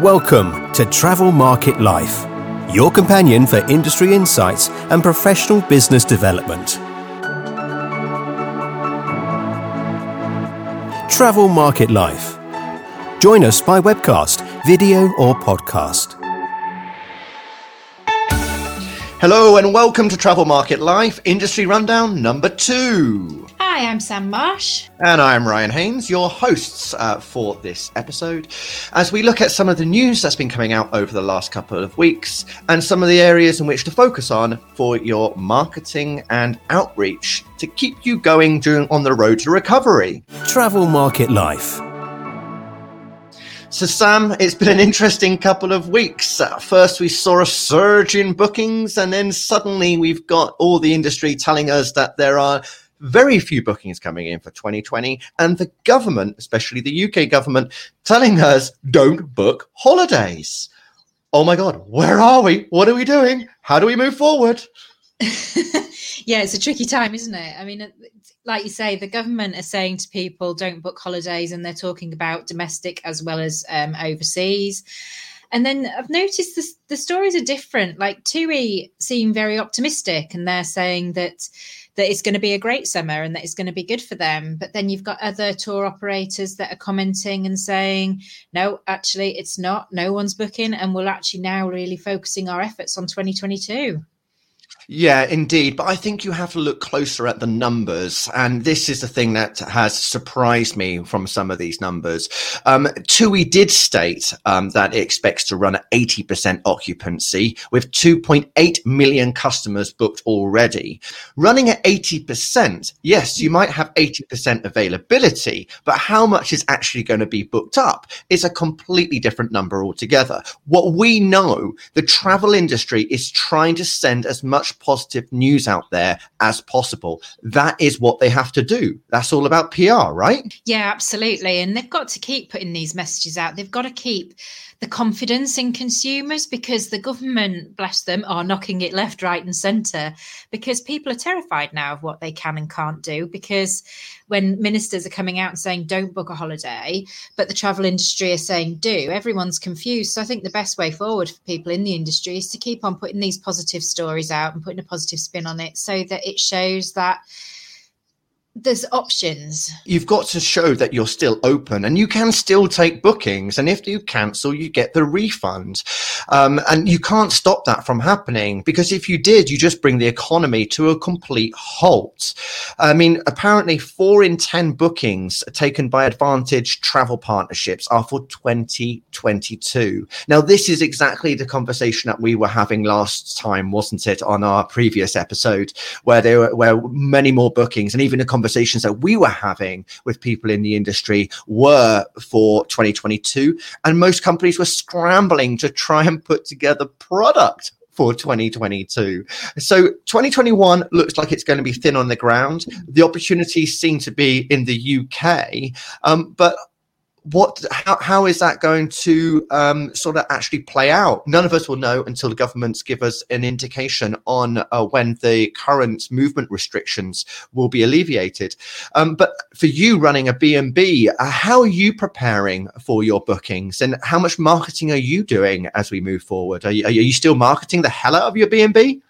Welcome to Travel Market Life, your companion for industry insights and professional business development. Travel Market Life. Join us by webcast, video, or podcast. Hello and welcome to Travel Market Life Industry Rundown number two. Hi, I'm Sam Marsh. And I'm Ryan Haynes, your hosts uh, for this episode, as we look at some of the news that's been coming out over the last couple of weeks and some of the areas in which to focus on for your marketing and outreach to keep you going during on the road to recovery. Travel Market Life. So, Sam, it's been an interesting couple of weeks. Uh, first, we saw a surge in bookings, and then suddenly we've got all the industry telling us that there are very few bookings coming in for 2020, and the government, especially the UK government, telling us don't book holidays. Oh my God, where are we? What are we doing? How do we move forward? yeah, it's a tricky time, isn't it? I mean, like you say, the government are saying to people, don't book holidays, and they're talking about domestic as well as um, overseas. And then I've noticed the, the stories are different. Like TUI seem very optimistic, and they're saying that that it's going to be a great summer and that it's going to be good for them. But then you've got other tour operators that are commenting and saying, no, actually, it's not. No one's booking, and we're actually now really focusing our efforts on 2022. Yeah, indeed. But I think you have to look closer at the numbers. And this is the thing that has surprised me from some of these numbers. Um, TUI did state um, that it expects to run at 80% occupancy with 2.8 million customers booked already. Running at 80%, yes, you might have 80% availability, but how much is actually going to be booked up is a completely different number altogether. What we know, the travel industry is trying to send as much positive news out there as possible. That is what they have to do. That's all about PR, right? Yeah, absolutely. And they've got to keep putting these messages out. They've got to keep the confidence in consumers because the government, bless them, are knocking it left, right, and centre because people are terrified now of what they can and can't do. Because when ministers are coming out and saying, don't book a holiday, but the travel industry are saying, do, everyone's confused. So I think the best way forward for people in the industry is to keep on putting these positive stories out and putting a positive spin on it so that it shows that there's options. You've got to show that you're still open and you can still take bookings. And if you cancel, you get the refund. Um, and you can't stop that from happening because if you did, you just bring the economy to a complete halt. I mean, apparently four in 10 bookings taken by Advantage travel partnerships are for 2022. Now, this is exactly the conversation that we were having last time, wasn't it, on our previous episode, where there were where many more bookings and even a conversations that we were having with people in the industry were for 2022. And most companies were scrambling to try and put together product for 2022. So 2021 looks like it's going to be thin on the ground. The opportunities seem to be in the UK, um, but what how, how is that going to um, sort of actually play out? None of us will know until the governments give us an indication on uh, when the current movement restrictions will be alleviated. Um, but for you running a b&b uh, how are you preparing for your bookings? And how much marketing are you doing as we move forward? Are you, are you still marketing the hell out of your b&b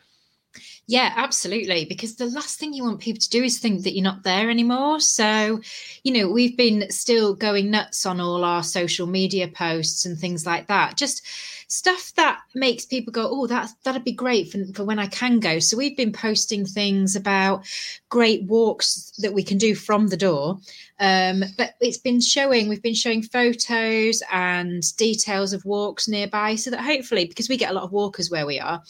yeah, absolutely. Because the last thing you want people to do is think that you're not there anymore. So, you know, we've been still going nuts on all our social media posts and things like that. Just stuff that makes people go, oh, that that'd be great for, for when I can go. So we've been posting things about great walks that we can do from the door. Um, but it's been showing, we've been showing photos and details of walks nearby so that hopefully, because we get a lot of walkers where we are,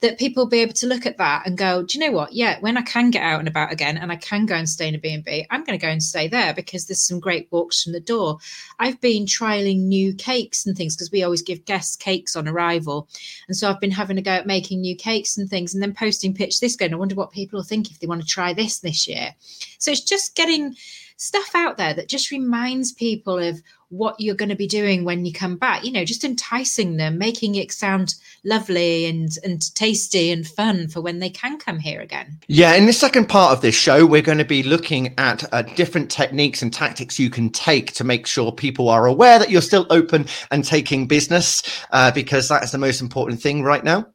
that people will be able to look at that and go, do you know what? Yeah, when I can get out and about again and I can go and stay in a B&B, I'm going to go and stay there because there's some great walks from the door. I've been trialing new cakes and things because we always give guests cakes on arrival. And so I've been having a go at making new cakes and things and then posting pitch this going, I wonder what people will think if they want to try this this year. So it's just getting stuff out there that just reminds people of what you're going to be doing when you come back you know just enticing them making it sound lovely and and tasty and fun for when they can come here again. Yeah in the second part of this show we're going to be looking at uh, different techniques and tactics you can take to make sure people are aware that you're still open and taking business uh, because that is the most important thing right now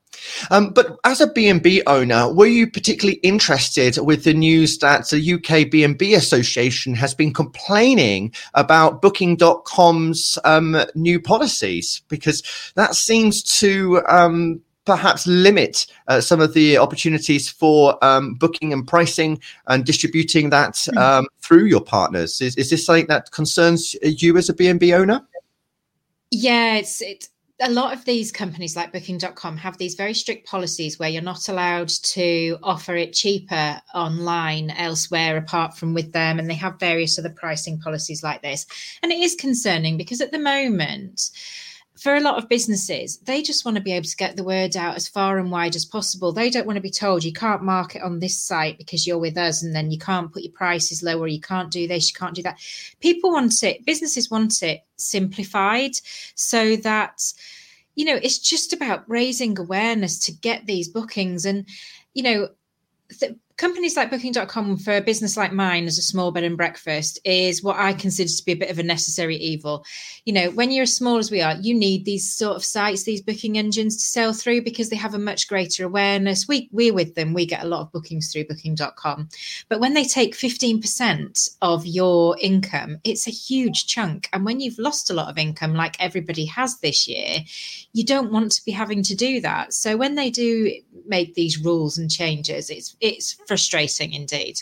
um, but as a B&B owner, were you particularly interested with the news that the UK B&B Association has been complaining about Booking.com's um, new policies? Because that seems to um, perhaps limit uh, some of the opportunities for um, booking and pricing and distributing that mm-hmm. um, through your partners. Is, is this something that concerns you as a B&B owner? Yeah, it's it a lot of these companies like booking.com have these very strict policies where you're not allowed to offer it cheaper online elsewhere apart from with them and they have various other pricing policies like this. And it is concerning because at the moment for a lot of businesses, they just want to be able to get the word out as far and wide as possible. They don't want to be told you can't market on this site because you're with us, and then you can't put your prices lower, you can't do this, you can't do that. People want it, businesses want it simplified so that, you know, it's just about raising awareness to get these bookings. And, you know, companies like booking.com for a business like mine as a small bed and breakfast is what i consider to be a bit of a necessary evil. You know when you're as small as we are you need these sort of sites these booking engines to sell through because they have a much greater awareness. We we're with them. We get a lot of bookings through booking.com but when they take 15% of your income it's a huge chunk. And when you've lost a lot of income like everybody has this year you don't want to be having to do that. So when they do make these rules and changes it's it's frustrating indeed.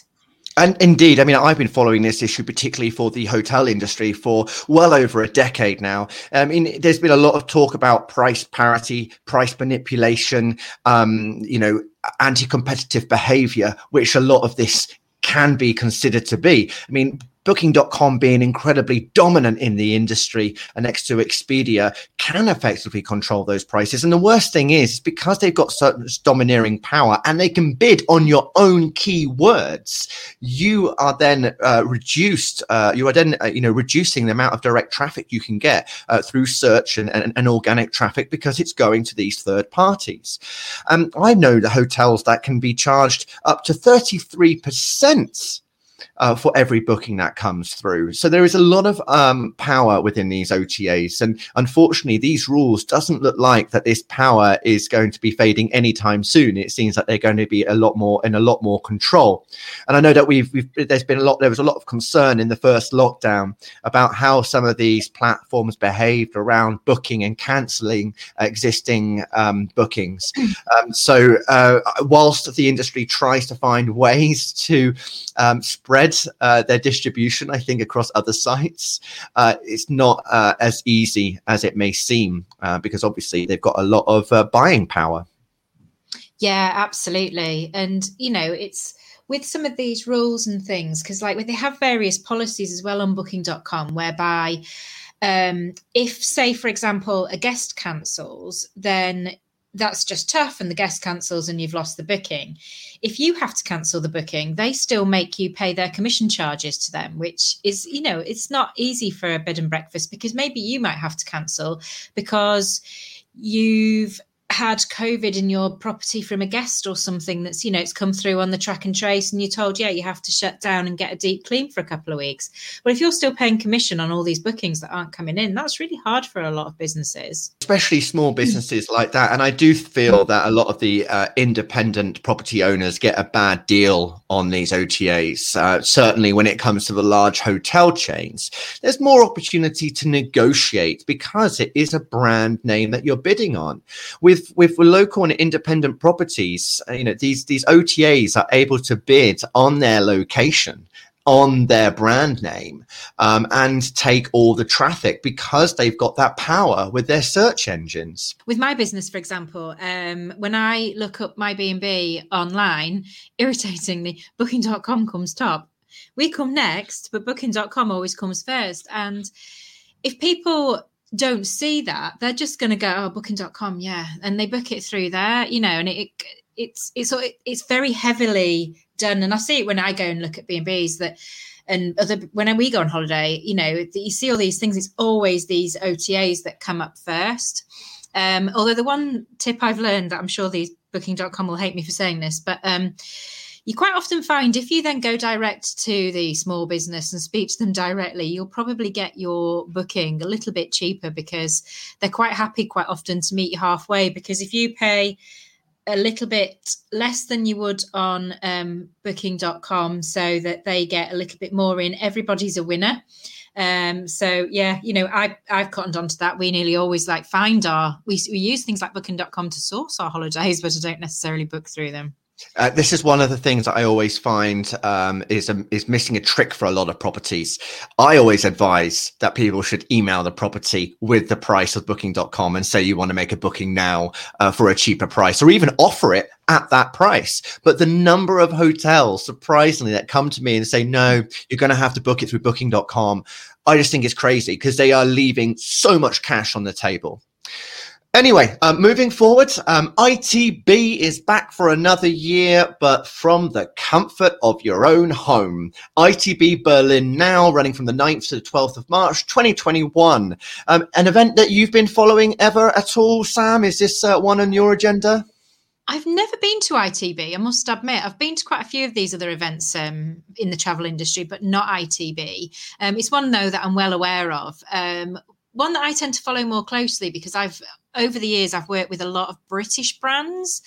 And indeed, I mean, I've been following this issue, particularly for the hotel industry, for well over a decade now. I mean, there's been a lot of talk about price parity, price manipulation, um, you know, anti competitive behavior, which a lot of this can be considered to be. I mean, Booking.com being incredibly dominant in the industry and next to Expedia can effectively control those prices. And the worst thing is, because they've got such domineering power and they can bid on your own keywords, you are then uh, reduced. Uh, you are then, uh, you know, reducing the amount of direct traffic you can get uh, through search and, and, and, organic traffic because it's going to these third parties. Um, I know the hotels that can be charged up to 33% uh, for every booking that comes through. So there is a lot of um, power within these OTAs, and unfortunately, these rules doesn't look like that this power is going to be fading anytime soon. It seems like they're going to be a lot more in a lot more control. And I know that we've, we've there's been a lot there was a lot of concern in the first lockdown about how some of these platforms behaved around booking and cancelling existing um, bookings. Hmm. Um, so uh, whilst the industry tries to find ways to um, spread uh, their distribution, I think, across other sites. Uh, it's not uh, as easy as it may seem uh, because obviously they've got a lot of uh, buying power. Yeah, absolutely. And, you know, it's with some of these rules and things, because like they have various policies as well on booking.com whereby um, if, say, for example, a guest cancels, then that's just tough and the guest cancels and you've lost the booking. If you have to cancel the booking, they still make you pay their commission charges to them, which is, you know, it's not easy for a bed and breakfast because maybe you might have to cancel because you've had COVID in your property from a guest or something that's, you know, it's come through on the track and trace and you're told, yeah, you have to shut down and get a deep clean for a couple of weeks. But if you're still paying commission on all these bookings that aren't coming in, that's really hard for a lot of businesses. Especially small businesses like that. And I do feel that a lot of the uh, independent property owners get a bad deal on these OTAs. Uh, certainly when it comes to the large hotel chains, there's more opportunity to negotiate because it is a brand name that you're bidding on. With with with local and independent properties, you know, these these OTAs are able to bid on their location on their brand name um, and take all the traffic because they've got that power with their search engines. With my business, for example, um, when I look up my B&B online, irritatingly, booking.com comes top. We come next, but booking.com always comes first. And if people don't see that, they're just going to go, oh, booking.com, yeah. And they book it through there, you know, and it, it's it's it's very heavily done, and I see it when I go and look at B and B's that and other when we go on holiday, you know, you see all these things. It's always these OTAs that come up first. Um, although the one tip I've learned that I'm sure these booking.com will hate me for saying this, but um, you quite often find if you then go direct to the small business and speak to them directly, you'll probably get your booking a little bit cheaper because they're quite happy quite often to meet you halfway. Because if you pay a little bit less than you would on um, booking.com so that they get a little bit more in, everybody's a winner. Um, so yeah, you know, I I've cottoned onto that. We nearly always like find our we we use things like booking.com to source our holidays, but I don't necessarily book through them. Uh, this is one of the things that I always find um, is um, is missing a trick for a lot of properties. I always advise that people should email the property with the price of booking.com and say you want to make a booking now uh, for a cheaper price or even offer it at that price. But the number of hotels, surprisingly, that come to me and say, no, you're going to have to book it through booking.com. I just think it's crazy because they are leaving so much cash on the table. Anyway, uh, moving forward, um, ITB is back for another year, but from the comfort of your own home. ITB Berlin now running from the 9th to the 12th of March, 2021. Um, an event that you've been following ever at all, Sam? Is this uh, one on your agenda? I've never been to ITB, I must admit. I've been to quite a few of these other events um, in the travel industry, but not ITB. Um, it's one, though, that I'm well aware of. Um, one that I tend to follow more closely because I've over the years I've worked with a lot of British brands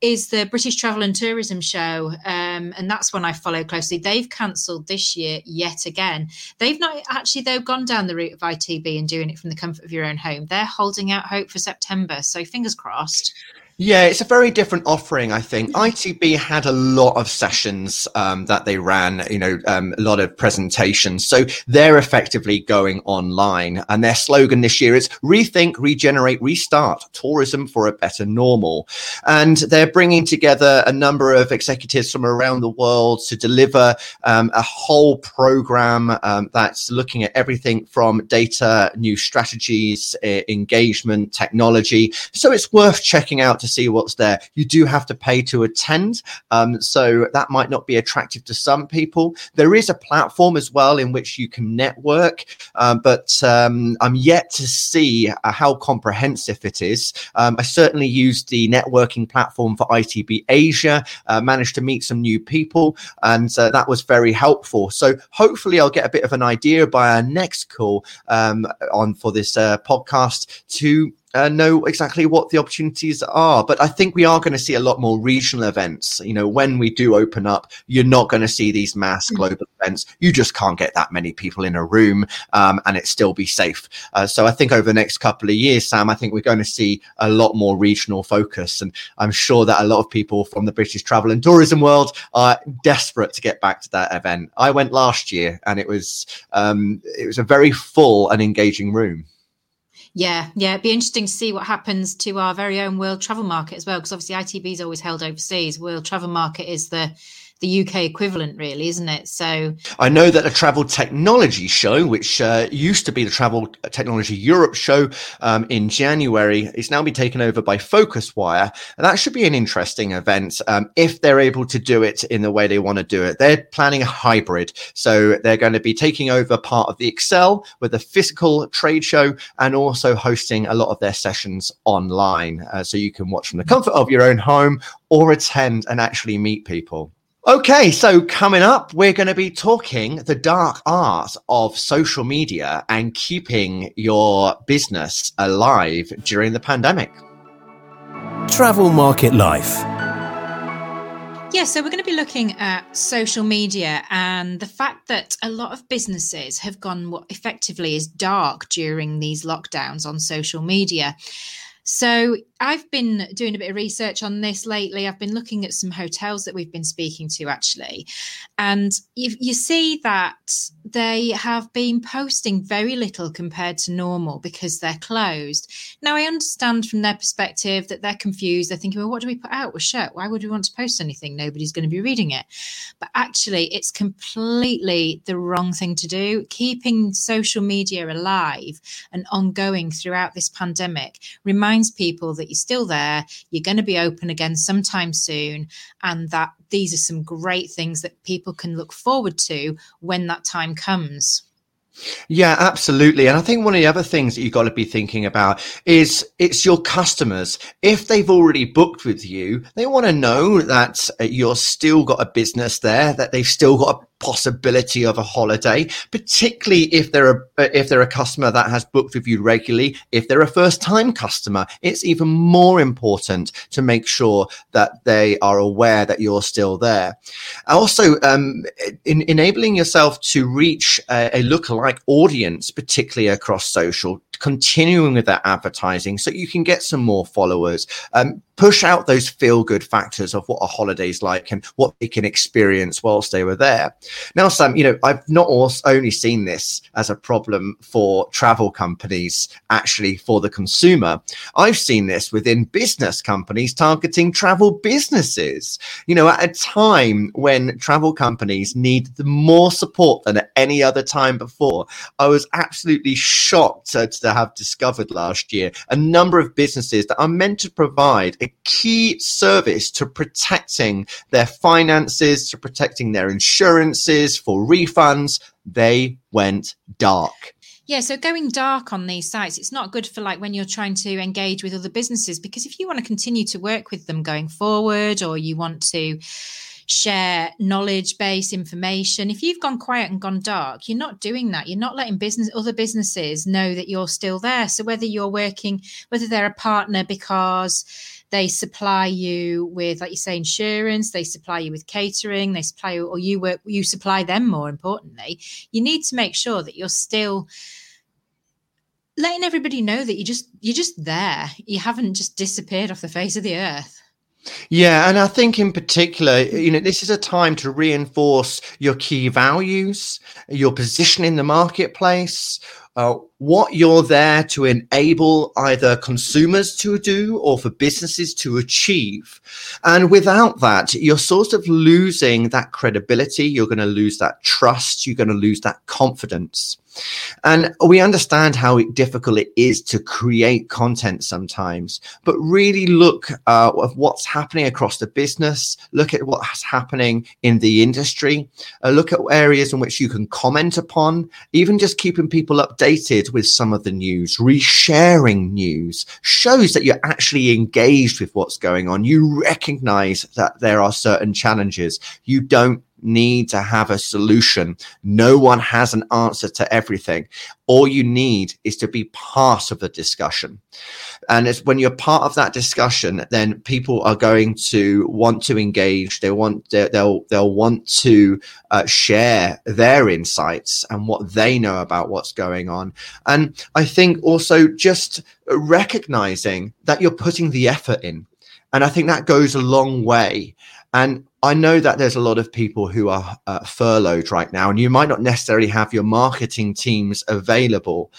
is the British Travel and Tourism Show, um, and that's one I follow closely. They've cancelled this year yet again. They've not actually though gone down the route of ITB and doing it from the comfort of your own home. They're holding out hope for September, so fingers crossed. Yeah, it's a very different offering, I think. ITB had a lot of sessions um, that they ran, you know, um, a lot of presentations. So they're effectively going online. And their slogan this year is rethink, regenerate, restart tourism for a better normal. And they're bringing together a number of executives from around the world to deliver um, a whole program um, that's looking at everything from data, new strategies, uh, engagement, technology. So it's worth checking out to see what's there. You do have to pay to attend. Um, so that might not be attractive to some people. There is a platform as well in which you can network, um, but um, I'm yet to see uh, how comprehensive it is. Um, I certainly used the networking platform for ITB Asia, uh, managed to meet some new people, and uh, that was very helpful. So hopefully, I'll get a bit of an idea by our next call um, on for this uh, podcast to uh, know exactly what the opportunities are. But I think we are going to see a lot more regional events. You know, when we do open up, you're not going to see these mass mm. global events. You just can't get that many people in a room um, and it still be safe. Uh, so I think over the next couple of years, Sam, I think we're going to see a lot more regional focus. And I'm sure that a lot of people from the British travel and tourism world are desperate to get back to that event. I went last year and it was um, it was a very full and engaging room. Yeah, yeah, it'd be interesting to see what happens to our very own world travel market as well, because obviously ITB is always held overseas. World travel market is the the UK equivalent, really, isn't it? So I know that the travel technology show, which uh, used to be the Travel Technology Europe show um, in January, is now being taken over by PhocusWire, and that should be an interesting event um, if they're able to do it in the way they want to do it. They're planning a hybrid, so they're going to be taking over part of the ExCeL with a physical trade show and also hosting a lot of their sessions online, uh, so you can watch from the comfort of your own home or attend and actually meet people. Okay, so coming up, we're going to be talking the dark art of social media and keeping your business alive during the pandemic. Travel Market Life. Yeah, so we're going to be looking at social media and the fact that a lot of businesses have gone what effectively is dark during these lockdowns on social media. So I've been doing a bit of research on this lately. I've been looking at some hotels that we've been speaking to actually. And you, you, see that they have been posting very little compared to normal because they're closed. Now, I understand from their perspective that they're confused. They're thinking, well, what do we put out? Well, shut. Why would we want to post anything? Nobody's going to be reading it. But actually, it's completely the wrong thing to do. Keeping social media alive and ongoing throughout this pandemic reminds people that you're still there, you're going to be open again sometime soon, and that these are some great things that people can look forward to when that time comes. Yeah, absolutely. And I think one of the other things that you've got to be thinking about is it's your customers. If they've already booked with you, they want to know that uh, you're still got a business there, that they've still got a possibility of a holiday, particularly if they're a if they're a customer that has booked with you regularly. If they're a first time customer, it's even more important to make sure that they are aware that you're still there. Also, um, in, enabling yourself to reach a, a lookalike audience, particularly across social, continuing with that advertising so you can get some more followers. Um, push out those feel good factors of what a holiday's like and what they can experience whilst they were there. Now, Sam, you know, I've not only seen this as a problem for travel companies, actually for the consumer. I've seen this within business companies targeting travel businesses. You know, at a time when travel companies need more support than at any other time before, I was absolutely shocked to, to have discovered last year a number of businesses that are meant to provide a key service to protecting their finances, to protecting their for refunds. They went dark. Yeah, so going dark on these sites, it's not good for like when you're trying to engage with other businesses because if you want to continue to work with them going forward or you want to share knowledge base information. If you've gone quiet and gone dark, you're not doing that. You're not letting business other businesses know that you're still there. So whether you're working, whether they're a partner because they supply you with, like you say, insurance, they supply you with catering, they supply you, or you work, you supply them more importantly, you need to make sure that you're still letting everybody know that you just you're just there. You haven't just disappeared off the face of the earth. Yeah, and I think in particular, you know, this is a time to reinforce your key values, your position in the marketplace, uh, what you're there to enable either consumers to do or for businesses to achieve. And without that, you're sort of losing that credibility. You're going to lose that trust. You're going to lose that confidence. And we understand how difficult it is to create content sometimes, but really look uh, at what's happening across the business, look at what's happening in the industry, uh, look at areas in which you can comment upon, even just keeping people updated with some of the news, resharing news shows that you're actually engaged with what's going on. You recognize that there are certain challenges. You don't need to have a solution. No one has an answer to everything. All you need is to be part of the discussion. And it's when you're part of that discussion, then people are going to want to engage. They want, they'll, they'll want to uh, share their insights and what they know about what's going on. And I think also just recognizing that you're putting the effort in. And I think that goes a long way. And I know that there's a lot of people who are uh, furloughed right now, and you might not necessarily have your marketing teams available,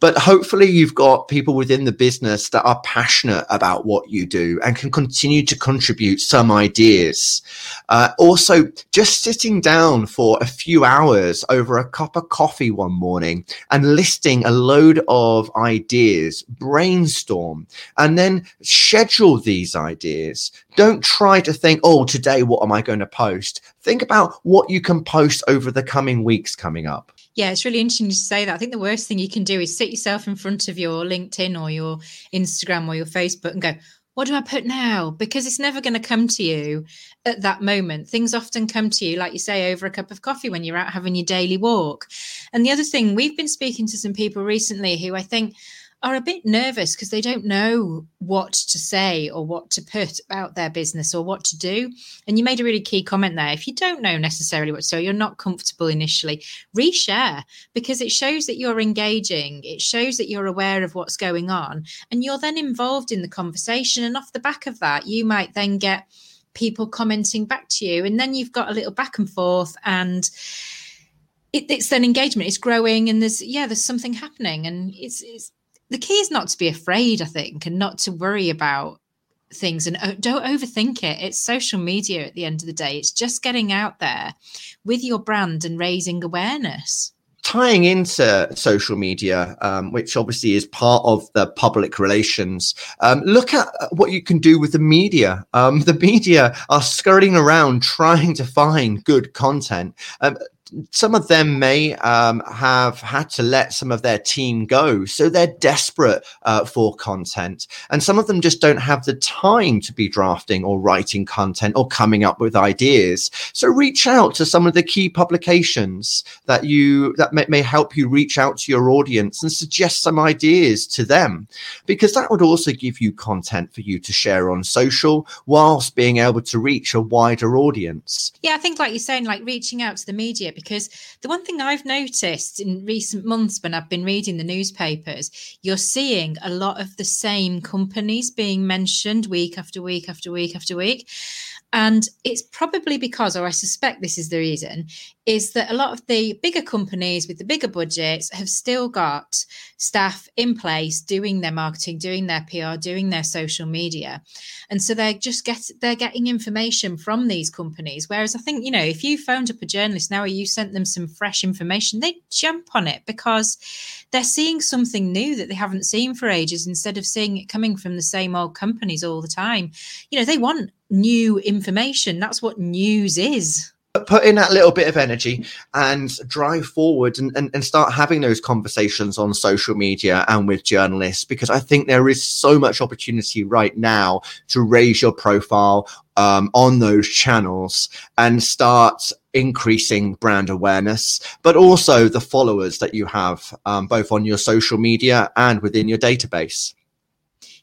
but hopefully you've got people within the business that are passionate about what you do and can continue to contribute some ideas. Uh, also, just sitting down for a few hours over a cup of coffee one morning and listing a load of ideas, brainstorm, and then schedule these ideas. Don't try to think, oh, today, what am I going to post? Think about what you can post over the coming weeks coming up. Yeah, it's really interesting to say that. I think the worst thing you can do is sit yourself in front of your LinkedIn or your Instagram or your Facebook and go, what do I put now? Because it's never going to come to you at that moment. Things often come to you, like you say, over a cup of coffee when you're out having your daily walk. And the other thing, we've been speaking to some people recently who I think are a bit nervous because they don't know what to say or what to put about their business or what to do. And you made a really key comment there. If you don't know necessarily what to say, you're not comfortable initially, reshare because it shows that you're engaging, it shows that you're aware of what's going on, and you're then involved in the conversation. And off the back of that, you might then get people commenting back to you, and then you've got a little back and forth and it, it's then engagement it's growing and there's yeah there's something happening and it's it's the key is not to be afraid, I think, and not to worry about things and uh, don't overthink it. It's social media at the end of the day. It's just getting out there with your brand and raising awareness. tying into social media, um, which obviously is part of the public relations, um, look at what you can do with the media. Um, the media are scurrying around trying to find good content. Some of them may um, have had to let some of their team go. So they're desperate uh, for content. And some of them just don't have the time to be drafting or writing content or coming up with ideas. So reach out to some of the key publications that you that may, may help you reach out to your audience and suggest some ideas to them because that would also give you content for you to share on social whilst being able to reach a wider audience. Yeah, I think like you're saying, like reaching out to the media because the one thing I've noticed in recent months when I've been reading the newspapers, you're seeing a lot of the same companies being mentioned week after week after week after week. And it's probably because, or I suspect this is the reason, is that a lot of the bigger companies with the bigger budgets have still got staff in place doing their marketing, doing their PR, doing their social media. And so they're just get they're getting information from these companies. Whereas I think, you know, if you phoned up a journalist now or you sent them some fresh information, they'd jump on it because they're seeing something new that they haven't seen for ages instead of seeing it coming from the same old companies all the time. You know, they want new information. That's what news is put in that little bit of energy and drive forward and, and, and, start having those conversations on social media and with journalists because I think there is so much opportunity right now to raise your profile um, on those channels and start increasing brand awareness, but also the followers that you have um, both on your social media and within your database.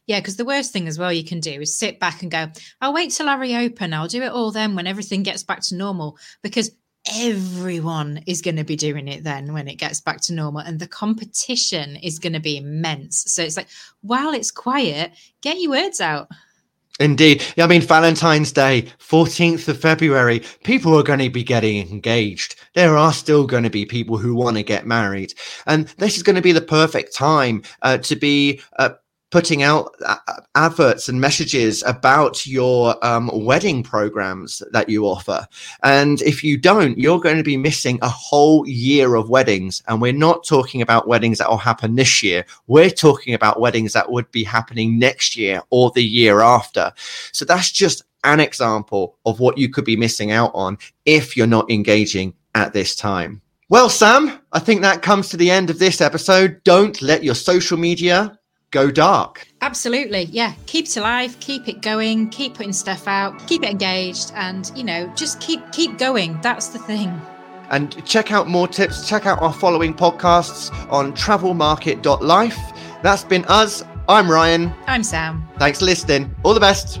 Yeah, because the worst thing as well you can do is sit back and go, I'll wait till I reopen. I'll do it all then when everything gets back to normal. Because everyone is going to be doing it then when it gets back to normal and the competition is going to be immense so it's like while it's quiet get your words out Indeed. I mean, Valentine's Day, 14th of February, people are going to be getting engaged. There are still going to be people who want to get married. And this is going to be the perfect time uh, to be uh, putting out uh, adverts and messages about your um, wedding programs that you offer. And if you don't, you're going to be missing a whole year of weddings. And we're not talking about weddings that will happen this year. We're talking about weddings that would be happening next year or the year after. So that's just an example of what you could be missing out on if you're not engaging at this time. Well, Sam, I think that comes to the end of this episode. Don't let your social media go dark. Absolutely. Yeah. Keep it alive, keep it going, keep putting stuff out, keep it engaged and, you know, just keep keep going. That's the thing. And check out more tips. Check out our following podcasts on travelmarket.life. That's been us. I'm Ryan. I'm Sam. Thanks for listening. All the best.